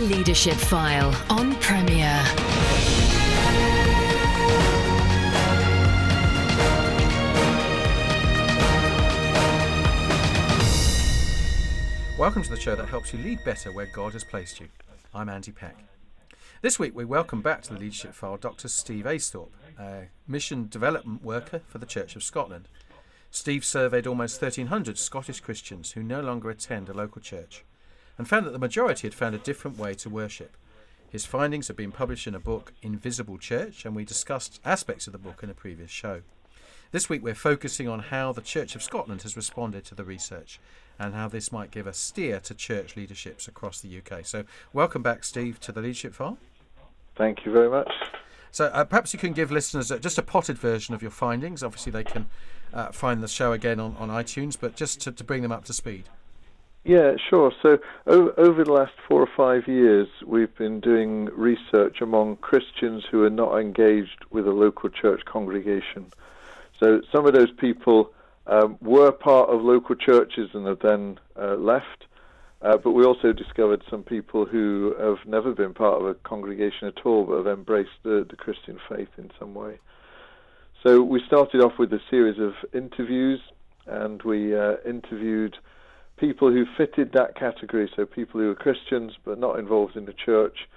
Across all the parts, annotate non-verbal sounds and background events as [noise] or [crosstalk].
Leadership File on Premier. Welcome to the show that helps you lead better where God has placed you. I'm Andy Peck. This week, we welcome back to the Leadership File Dr. Steve Aisthorpe, a mission development worker for the Church of Scotland. Steve surveyed almost 1,300 Scottish Christians who no longer attend a local church and found that the majority had found a different way to worship. His findings have been published in a book, Invisible Church, and we discussed aspects of the book in a previous show. This week, we're focusing on how the Church of Scotland has responded to the research and how this might give a steer to church leaderships across the UK. So, welcome back, Steve, to the Leadership File. Thank you very much. So, uh, perhaps you can give listeners just a potted version of your findings. Obviously, they can uh, find the show again on, on iTunes, but just to, to bring them up to speed. Yeah, sure. So over, the last four or five years, we've been doing research among Christians who are not engaged with a local church congregation. So some of those people um, were part of local churches and have then uh, left. Uh, but we also discovered some people who have never been part of a congregation at all, but have embraced the, the Christian faith in some way. So we started off with a series of interviews, and we uh, interviewed people who fitted that category, so people who were Christians but not involved in the church.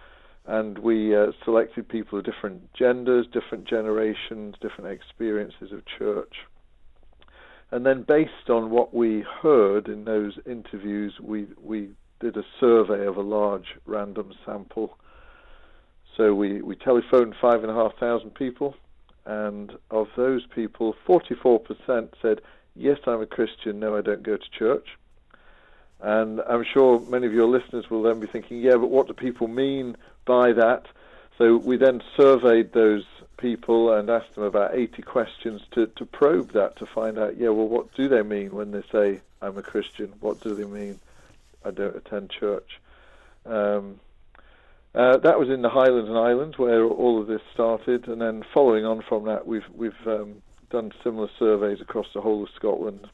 And we uh, selected people of different genders, different generations, different experiences of church. And then, based on what we heard in those interviews, we, we did a survey of a large random sample. So we, we telephoned five and a half thousand people, and of those people, 44% said, Yes, I'm a Christian, no, I don't go to church. And I'm sure many of your listeners will then be thinking, yeah, but what do people mean by that? So we then surveyed those people and asked them about 80 questions to, to probe that to find out, yeah, well, what do they mean when they say, I'm a Christian? What do they mean, I don't attend church? Um, uh, that was in the Highlands and Islands where all of this started, and then following on from that, we've we've um, done similar surveys across the whole of Scotland.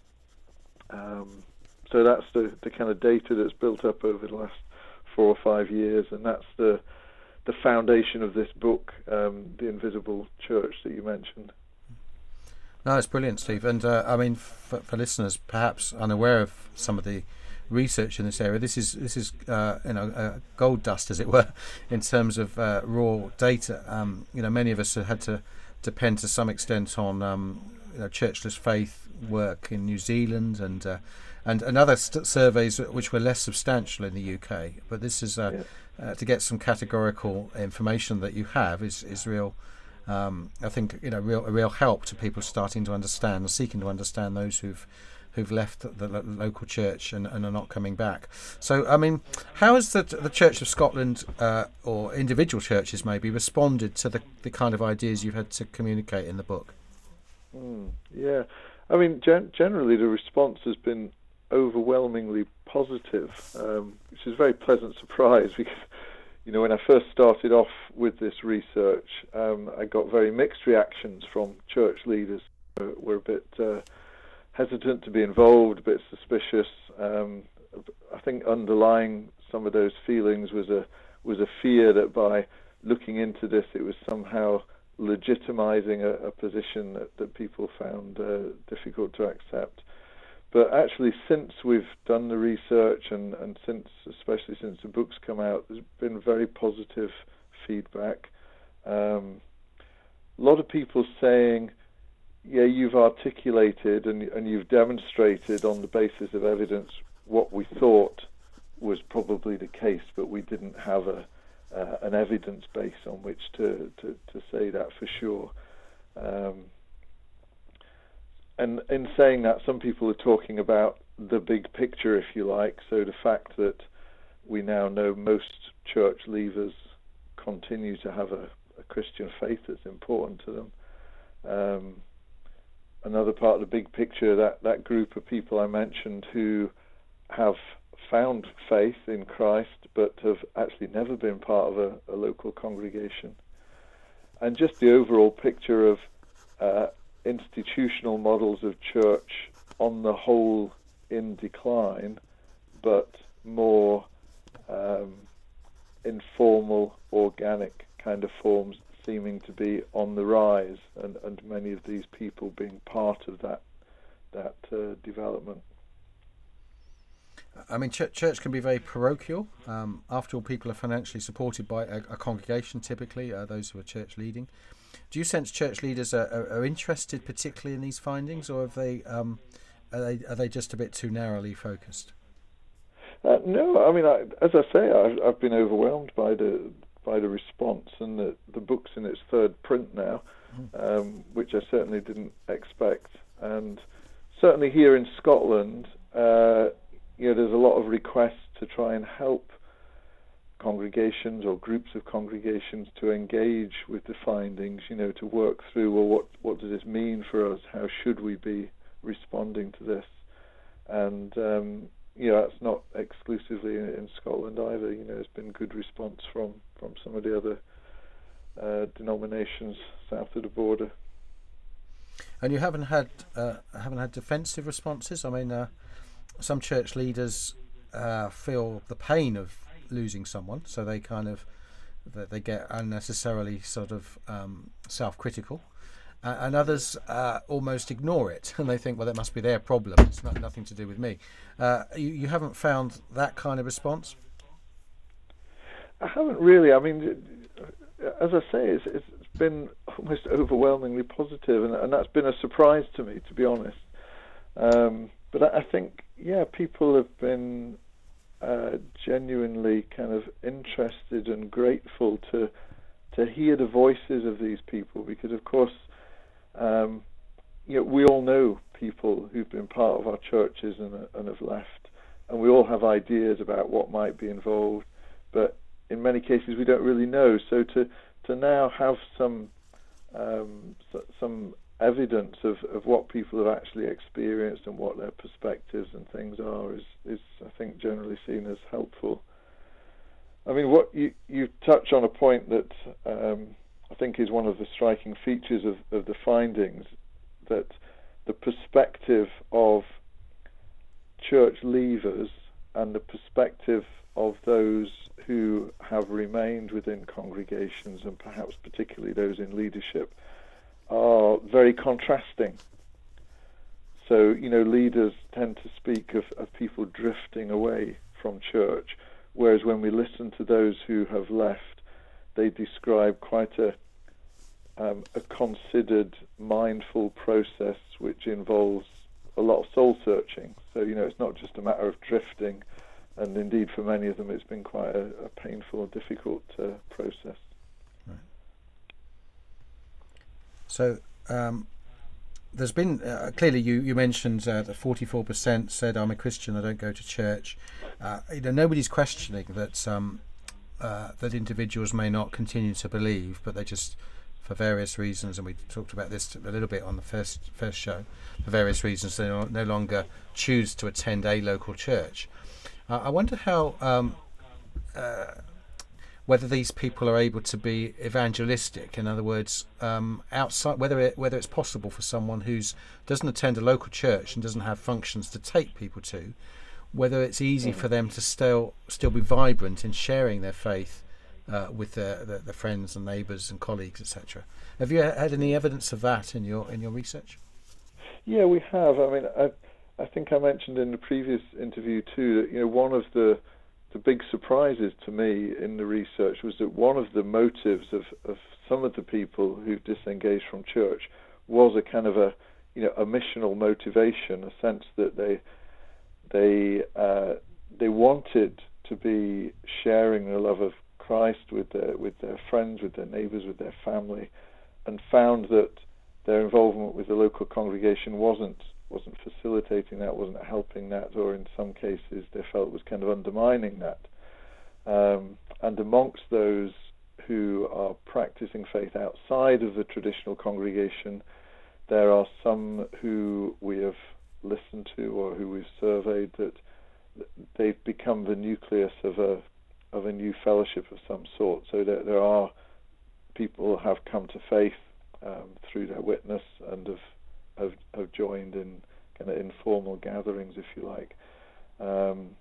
Um, so that's the, the kind of data that's built up over the last four or five years, and that's the the foundation of this book, um, The Invisible Church, that you mentioned. No, it's brilliant, Steve. And uh, I mean, for, for, listeners perhaps unaware of some of the research in this area, this is this is uh, you know uh, gold dust, as it were, [laughs] in terms of uh, raw data. Um, you know, many of us have had to depend to some extent on um, you know, churchless faith work in New Zealand and uh, and, and other st- surveys which were less substantial in the UK. But this is uh, yeah. uh, to get some categorical information that you have is is real. Um, I think you know real a real help to people starting to understand or seeking to understand those who've who've left the, the local church and, and, are not coming back. So, I mean, how has the, the Church of Scotland uh, or individual churches maybe responded to the, the kind of ideas you've had to communicate in the book? Mm, yeah, I mean, gen- generally the response has been overwhelmingly positive, um, which is a very pleasant surprise [laughs] because, you know, when I first started off with this research, um, I got very mixed reactions from church leaders who were a bit uh, hesitant to be involved, a bit suspicious. Um, I think underlying some of those feelings was a was a fear that by looking into this, it was somehow legitimizing a, a position that, that people found uh, difficult to accept. But actually, since we've done the research and, and since, especially since the book's come out, there's been very positive feedback. Um, a lot of people saying, yeah, you've articulated and, and you've demonstrated on the basis of evidence what we thought was probably the case, but we didn't have a, uh, an evidence base on which to, to, to say that for sure. Um, and in saying that, some people are talking about the big picture, if you like. So the fact that we now know most church leavers continue to have a, a Christian faith that's important to them. Um, another part of the big picture, that, that group of people I mentioned who have found faith in Christ but have actually never been part of a, a local congregation. And just the overall picture of uh, institutional models of church on the whole in decline, but more um, informal, organic kind of forms seeming to be on the rise, and, and many of these people being part of that that uh, development. I mean, ch- church can be very parochial. Um, after all, people are financially supported by a, a congregation, typically, uh, those who are church leading. Do you sense church leaders are, are, are interested particularly in these findings, or have they, um, are, they are they just a bit too narrowly focused? Uh, no, I mean, I, as I say, I've, I've been overwhelmed by the by the response, and the, the book's in its third print now, hmm. um, which I certainly didn't expect. And certainly here in Scotland, uh, you know, there's a lot of requests to try and help congregations or groups of congregations to engage with the findings, you know, to work through, well, what, what does this mean for us? How should we be responding to this? And, um, you know, that's not exclusively in, in, Scotland either. You know, there's been good response from, from some of the other uh, denominations south of the border. And you haven't had uh, haven't had defensive responses. I mean, uh, some church leaders uh, feel the pain of losing someone, so they kind of they get unnecessarily sort of um, self-critical, uh, and others uh, almost ignore it [laughs] and they think, well, that must be their problem. It's not nothing to do with me. Uh, you, you haven't found that kind of response. I haven't really. I mean, as I say, it's, it's been almost overwhelmingly positive, and, and that's been a surprise to me, to be honest. Um, but I think, yeah, people have been uh, genuinely kind of interested and grateful to to hear the voices of these people, because of course, um, you know, we all know people who've been part of our churches and, and have left, and we all have ideas about what might be involved, but in many cases we don't really know. So to to now have some um, some evidence of, of what people have actually experienced and what their perspectives and things are is, is I think generally seen as helpful. I mean, what you you touch on a point that um, I think is one of the striking features of, of the findings that the perspective of church leavers and the perspective of those who have remained within congregations and perhaps particularly those in leadership are very contrasting. So, you know, leaders tend to speak of, of people drifting away from church, whereas when we listen to those who have left, they describe quite a um, a considered, mindful process which involves a lot of soul searching. So, you know, it's not just a matter of drifting, and indeed for many of them, it's been quite a, a painful, difficult uh, process. So um, there's been uh, clearly you you mentioned uh, that 44% said I'm a Christian I don't go to church. Uh, you know nobody's questioning that um, uh, that individuals may not continue to believe, but they just for various reasons, and we talked about this a little bit on the first first show. For various reasons, they no longer choose to attend a local church. Uh, I wonder how um, uh, whether these people are able to be evangelistic. In other words, um, outside whether it, whether it's possible for someone who's doesn't attend a local church and doesn't have functions to take people to, whether it's easy for them to still still be vibrant in sharing their faith uh, with their, friends and neighbours and colleagues, etc. Have you had any evidence of that in your in your research? Yeah, we have. I mean, I, I think I mentioned in the previous interview too that you know one of the the big surprises to me in the research was that one of the motives of, of some of the people who've disengaged from church was a kind of a you know a missional motivation, a sense that they they uh, they wanted to be sharing the love of Christ with their with their friends, with their neighbours, with their family, and found that their involvement with the local congregation wasn't wasn't facilitating that, wasn't helping that, or in some cases they felt was kind of undermining that. Um, and amongst those who are practicing faith outside of the traditional congregation, there are some who we have listened to or who we've surveyed that they've become the nucleus of a of a new fellowship of some sort. So there, there are people who have come to faith um, through their witness and have have, have joined in kind of informal gatherings, if you like. Um,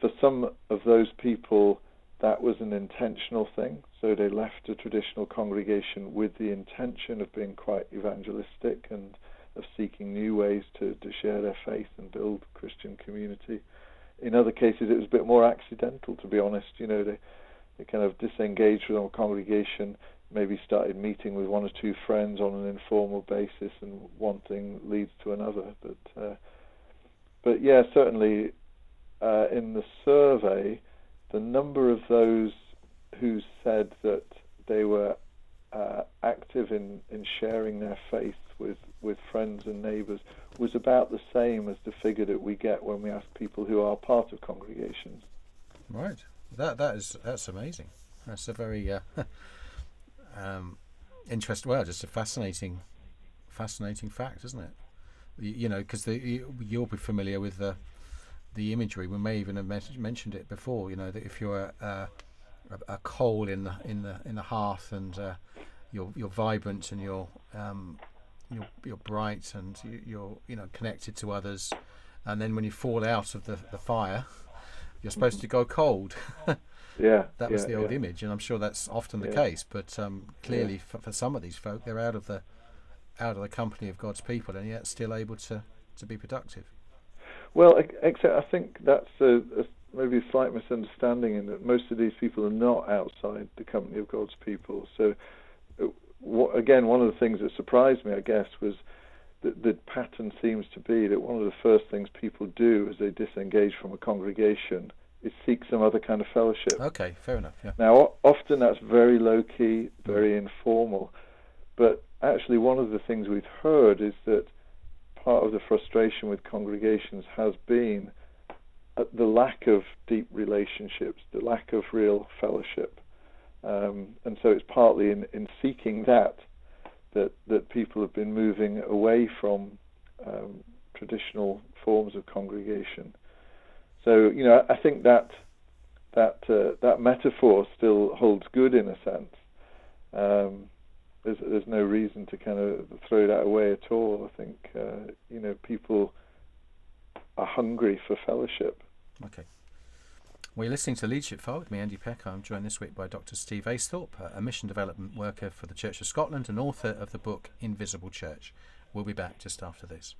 for some of those people, that was an intentional thing. So they left a traditional congregation with the intention of being quite evangelistic and of seeking new ways to, to share their faith and build Christian community. In other cases, it was a bit more accidental, to be honest. You know, they, they kind of disengaged from a congregation, maybe started meeting with one or two friends on an informal basis, and one thing leads to another. But, uh, but yeah, certainly uh, in the survey, the number of those who said that they were uh, active in, in sharing their faith with, with friends and neighbours was about the same as the figure that we get when we ask people who are part of congregations. Right. That that is that's amazing. That's a very uh, [laughs] um. Well, just a fascinating, fascinating fact, isn't it? You, you know, because you, will be familiar with the the imagery. We may even have mentioned it before. You know, that if you're a, a, a coal in the in the in the hearth and uh, you're you're vibrant and you're um, you're, you're bright and you're you know connected to others, and then when you fall out of the, the fire, you're supposed to go cold. [laughs] yeah, that was yeah, the old yeah. image, and I'm sure that's often the Yeah. case. But um, clearly, for, for some of these folk, they're out of the out of the company of God's people, and yet still able to to be productive. Well, except I think that's a, a, maybe a slight misunderstanding in that most of these people are not outside the company of God's people. So, uh, again, one of the things that surprised me, I guess, was that the pattern seems to be that one of the first things people do as they disengage from a congregation is seek some other kind of fellowship. Okay, fair enough. Yeah. Now, o- often that's very low key, very informal, but actually, one of the things we've heard is that part of the frustration with congregations has been uh, the lack of deep relationships, the lack of real fellowship. Um, and so it's partly in, in seeking that, that that people have been moving away from um, traditional forms of congregation. So you know, I think that that uh, that metaphor still holds good in a sense. Um, there's there's no reason to kind of throw that away at all. I think uh, you know people are hungry for fellowship. Okay. Well, you're listening to Leadership with me, Andy Peck. I'm joined this week by Dr. Steve Aisthorpe, a mission development worker for the Church of Scotland and author of the book Invisible Church. We'll be back just after this.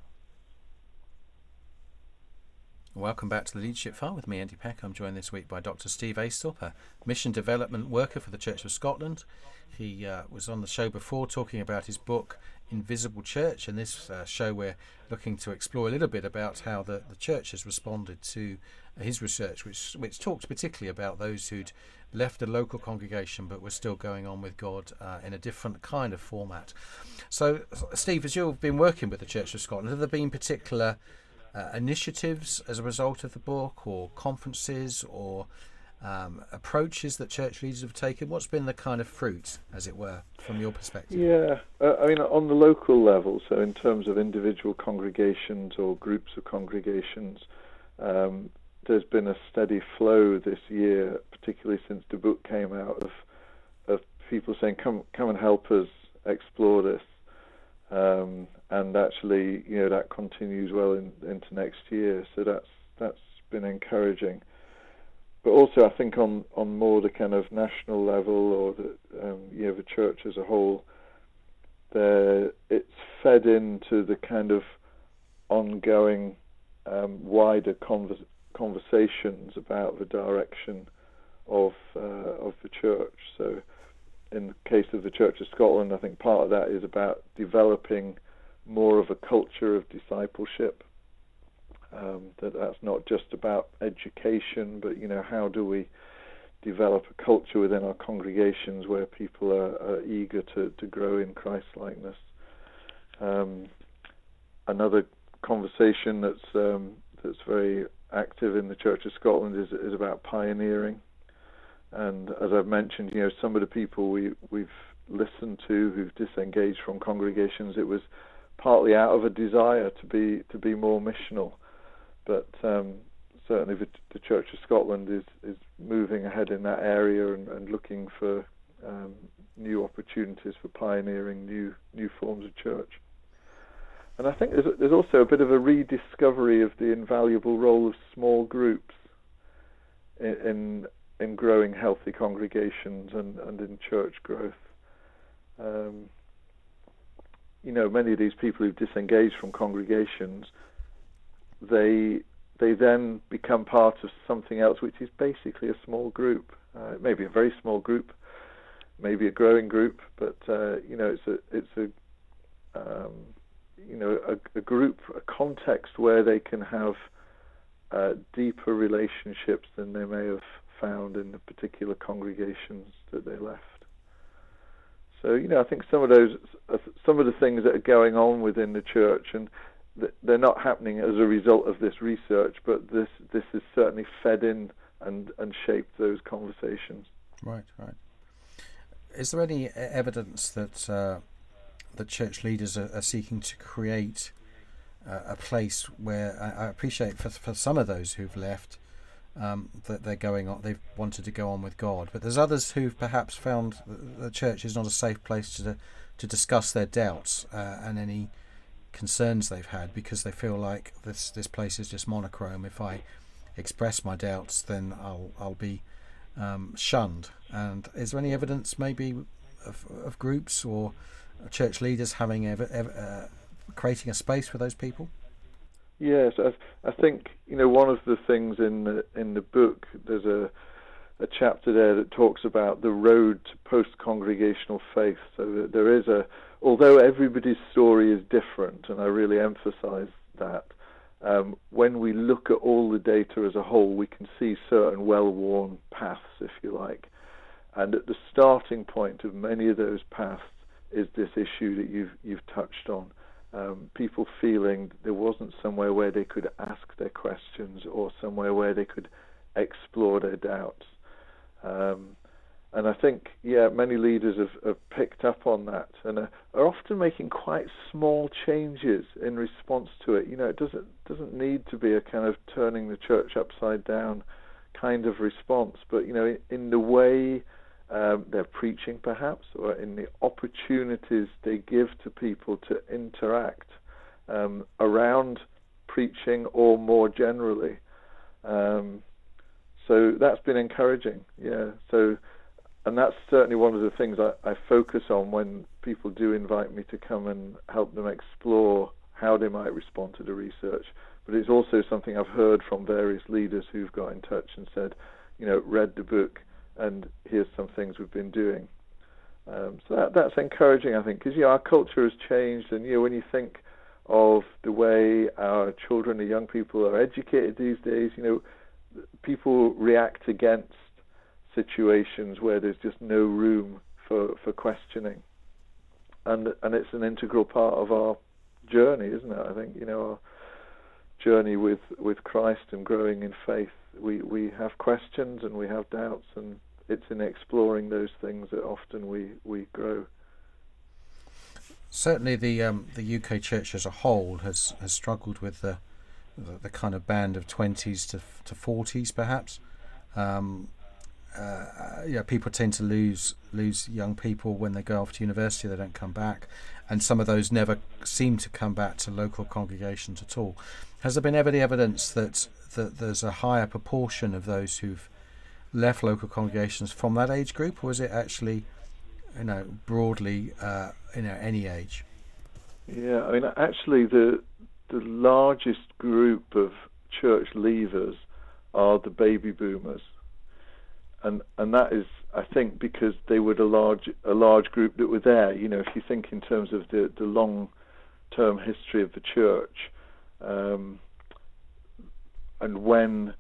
Welcome back to the Leadership File with me, Andy Peck. I'm joined this week by Dr. Steve Aisthorpe, a mission development worker for the Church of Scotland. He uh, was on the show before talking about his book Invisible Church, and this uh, show we're looking to explore a little bit about how the, the church has responded to his research, which which talks particularly about those who'd left a local congregation but were still going on with God uh, in a different kind of format. So, Steve, as you've been working with the Church of Scotland, have there been particular uh, initiatives as a result of the book, or conferences, or um, approaches that church leaders have taken? What's been the kind of fruit, as it were, from your perspective? Yeah, uh, I mean, on the local level, so in terms of individual congregations or groups of congregations, um, there's been a steady flow this year, particularly since the book came out, of of people saying, "Come, come and help us explore this." Um, and actually, you know, that continues well in, into next year. So that's that's been encouraging. But also, I think on on more the kind of national level or the um, you know the church as a whole, there it's fed into the kind of ongoing um, wider convers- conversations about the direction of uh, of the church. So, in the case of the Church of Scotland, I think part of that is about developing more of a culture of discipleship. Um, that that's not just about education, but you know how do we develop a culture within our congregations where people are, are eager to, to grow in Christ likeness. Um, another conversation that's um, that's very active in the Church of Scotland is is about pioneering. And as I've mentioned, you know, some of the people we we've listened to who've disengaged from congregations, it was partly out of a desire to be to be more missional, but um, certainly the, the Church of Scotland is is moving ahead in that area and, and looking for um, new opportunities for pioneering new new forms of church. And I think there's, there's also a bit of a rediscovery of the invaluable role of small groups in, in in growing healthy congregations and, and in church growth. Um, you know, many of these people who've disengaged from congregations, they they then become part of something else, which is basically a small group, uh, maybe a very small group, maybe a growing group, but uh, you know, it's a it's a um, you know a, a, group, a context where they can have uh, deeper relationships than they may have found in the particular congregations that they left. So you know, I think some of those, uh, some of the things that are going on within the church, and they're not happening as a result of this research, but this this has certainly fed in and and shaped those conversations. Right, right. Is there any evidence that uh, that church leaders are, are seeking to create uh, a place where I, I, appreciate for for some of those who've left um, that they're going on, they've wanted to go on with God, but there's others who've perhaps found the church is not a safe place to to discuss their doubts uh, and any concerns they've had because they feel like this this place is just monochrome. If I express my doubts, then I'll I'll be um, shunned. And is there any evidence, maybe, of, of groups or church leaders having ever, ever uh, creating a space for those people? Yes, I, I think you know one of the things in the in the book. There's a a chapter there that talks about the road to post congregational faith. So there is a, although everybody's story is different, and I really emphasize that, um, when we look at all the data as a whole, we can see certain well worn paths, if you like. And at the starting point of many of those paths is this issue that you've, you've touched on. Um, people feeling there wasn't somewhere where they could ask their questions or somewhere where they could explore their doubts. Um, and I think, yeah, many leaders have, have picked up on that and are, are, often making quite small changes in response to it. You know, it doesn't doesn't need to be a kind of turning the church upside down kind of response, but you know, in, in the way um, they're preaching, perhaps, or in the opportunities they give to people to interact um, around preaching or more generally. Um, so that's been encouraging. Yeah. So, and that's certainly one of the things I, I focus on when people do invite me to come and help them explore how they might respond to the research. But it's also something I've heard from various leaders who've got in touch and said, you know, read the book and here's some things we've been doing. Um, so that, that's encouraging, I think, because you know, our culture has changed, and you know, when you think of the way our children and young people are educated these days, you know, people react against situations where there's just no room for, for questioning. And and it's an integral part of our journey, isn't it? I think, you know, our journey with, with Christ and growing in faith. We we have questions and we have doubts and it's in exploring those things that often we, we grow. Certainly, the um, the UK church as a whole has, has struggled with the the, kind of band of 20s to, to 40s perhaps. Um, uh, yeah, people tend to lose lose young people when they go off to university. They don't come back, and some of those never seem to come back to local congregations at all. Has there been any evidence that that there's a higher proportion of those who've left local congregations from that age group, or is it actually, you know, broadly, uh, you know, any age? Yeah, I mean, actually, the the largest group of church leavers are the baby boomers, and and that is, I think, because they were the large a large group that were there. You know, if you think in terms of the the long term history of the church, um, and when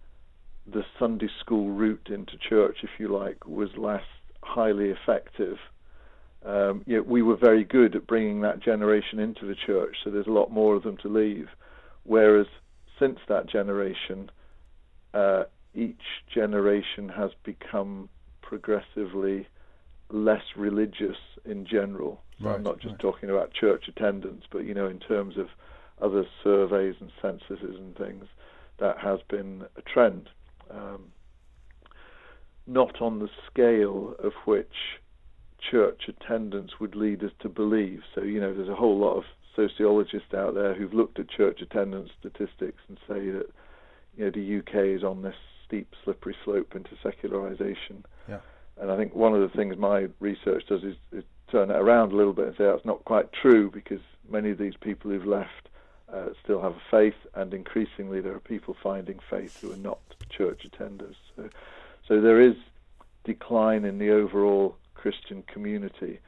the Sunday school route into church, if you like, was last highly effective um, you know, we were very good at bringing that generation into the church, so there's a lot more of them to leave. Whereas since that generation, uh, each generation has become progressively less religious in general. So right, I'm not just right. talking about church attendance, but you know, in terms of other surveys and censuses and things, that has been a trend. Um, not on the scale of which church attendance would lead us to believe. So, you know, there's a whole lot of sociologists out there who've looked at church attendance statistics and say that, you know, the UK is on this steep, slippery slope into secularization. Yeah. And I think one of the things my research does is, is turn it around a little bit and say that's not quite true because many of these people who've left uh, still have a faith, and increasingly there are people finding faith who are not church attenders. So, so there is decline in the overall Christian community,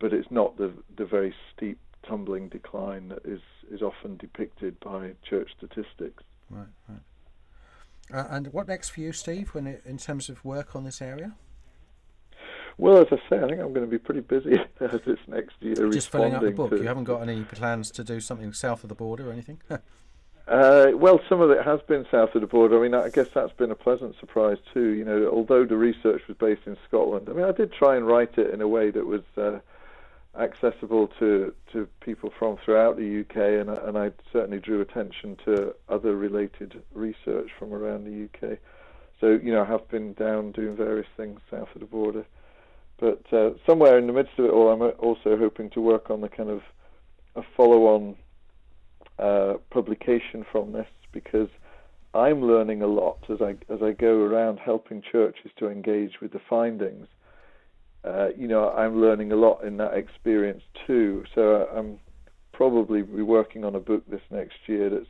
but it's not the the very steep tumbling decline that is is often depicted by church statistics. Right, right. Uh, and what next for you, Steve, when it, in terms of work on this area? Well, as I say, I think I'm going to be pretty busy [laughs] this next year. Just filling up the book. To... You haven't got any plans to do something south of the border or anything? [laughs] uh, well, some of it has been south of the border. I mean, I guess that's been a pleasant surprise too. You know, although the research was based in Scotland, I mean, I did try and write it in a way that was uh, accessible to to people from throughout the UK, and and I certainly drew attention to other related research from around the UK. So, you know, I have been down doing various things south of the border. But uh, somewhere in the midst of it all, I'm also hoping to work on the kind of a follow-on uh, publication from this because I'm learning a lot as I as I go around helping churches to engage with the findings. Uh, you know, I'm learning a lot in that experience too. So I'm probably be working on a book this next year that's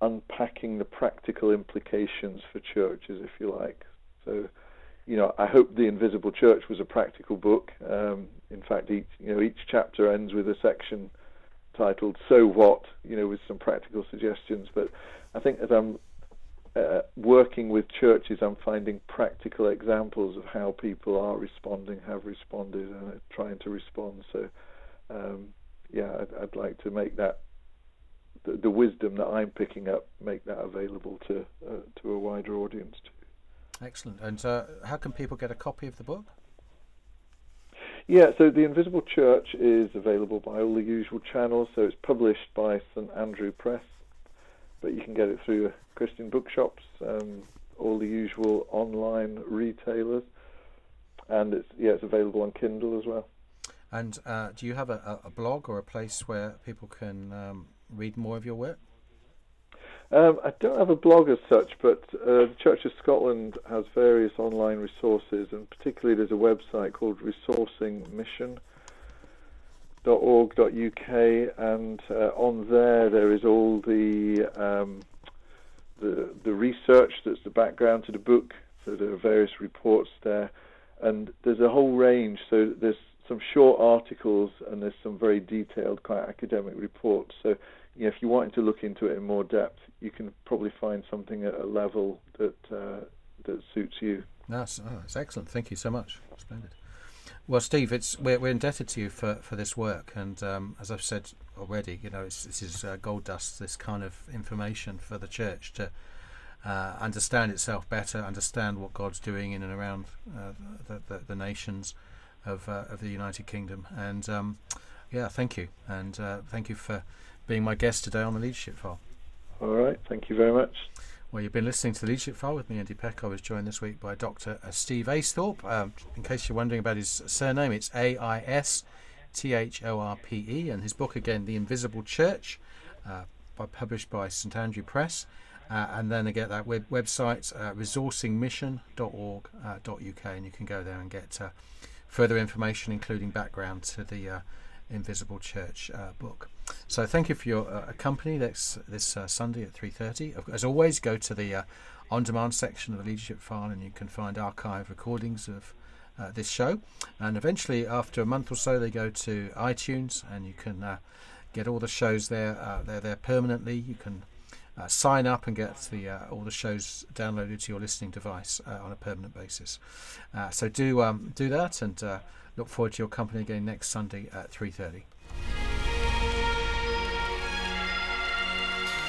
unpacking the practical implications for churches, if you like. So you know, I hope the Invisible Church was a practical book. Um, in fact, each you know each chapter ends with a section titled "So What," you know, with some practical suggestions. But I think as I'm uh, working with churches, I'm finding practical examples of how people are responding, have responded, and are trying to respond. So, um, yeah, I'd, I'd, like to make that the, the, wisdom that I'm picking up, make that available to uh, to a wider audience too. Excellent. And uh, how can people get a copy of the book? Yeah, so The Invisible Church is available by all the usual channels. So it's published by St Andrew Press, but you can get it through Christian bookshops, um, all the usual online retailers, and it's yeah, it's available on Kindle as well. And uh, do you have a, a, blog or a place where people can um, read more of your work? Um, I don't have a blog as such, but uh, the Church of Scotland has various online resources, and particularly there's a website called resourcingmission.org.uk, and uh, on there there is all the, um, the the research that's the background to the book. So there are various reports there, and there's a whole range. So there's some short articles and there's some very detailed, quite academic reports. So you know, if you wanted to look into it in more depth, you can probably find something at a level that uh, that suits you. That's, oh, that's excellent. Thank you so much. Splendid. Well, Steve, it's we're, we're indebted to you for, for this work, and um, as I've said already, you know, this is uh, gold dust. This kind of information for the church to uh, understand itself better, understand what God's doing in and around uh, the, the, the, nations of uh, of the United Kingdom, and um, yeah, thank you, and uh, thank you for being my guest today on the Leadership File. All right, thank you very much. Well, you've been listening to the Leadership File with me, Andy Peck. I was joined this week by Dr. Uh, Steve Aisthorpe. Um, in case you're wondering about his surname, it's A I S T H O R P E, and his book again, The Invisible Church, uh, by, published by St Andrew Press. Uh, and then again, that web- website, uh, resourcingmission.org.uk, uh, and you can go there and get uh, further information, including background to the uh, Invisible Church uh, book. So thank you for your uh, company this this uh, Sunday at 3:30. As always, go to the uh, on-demand section of the Leadership File, and you can find archive recordings of uh, this show. And eventually, after a month or so, they go to iTunes, and you can uh, get all the shows there. they're there permanently. You can uh, sign up and get the uh, all the shows downloaded to your listening device uh, on a permanent basis. so do um, do that, and look forward to your company again next Sunday at 3:30.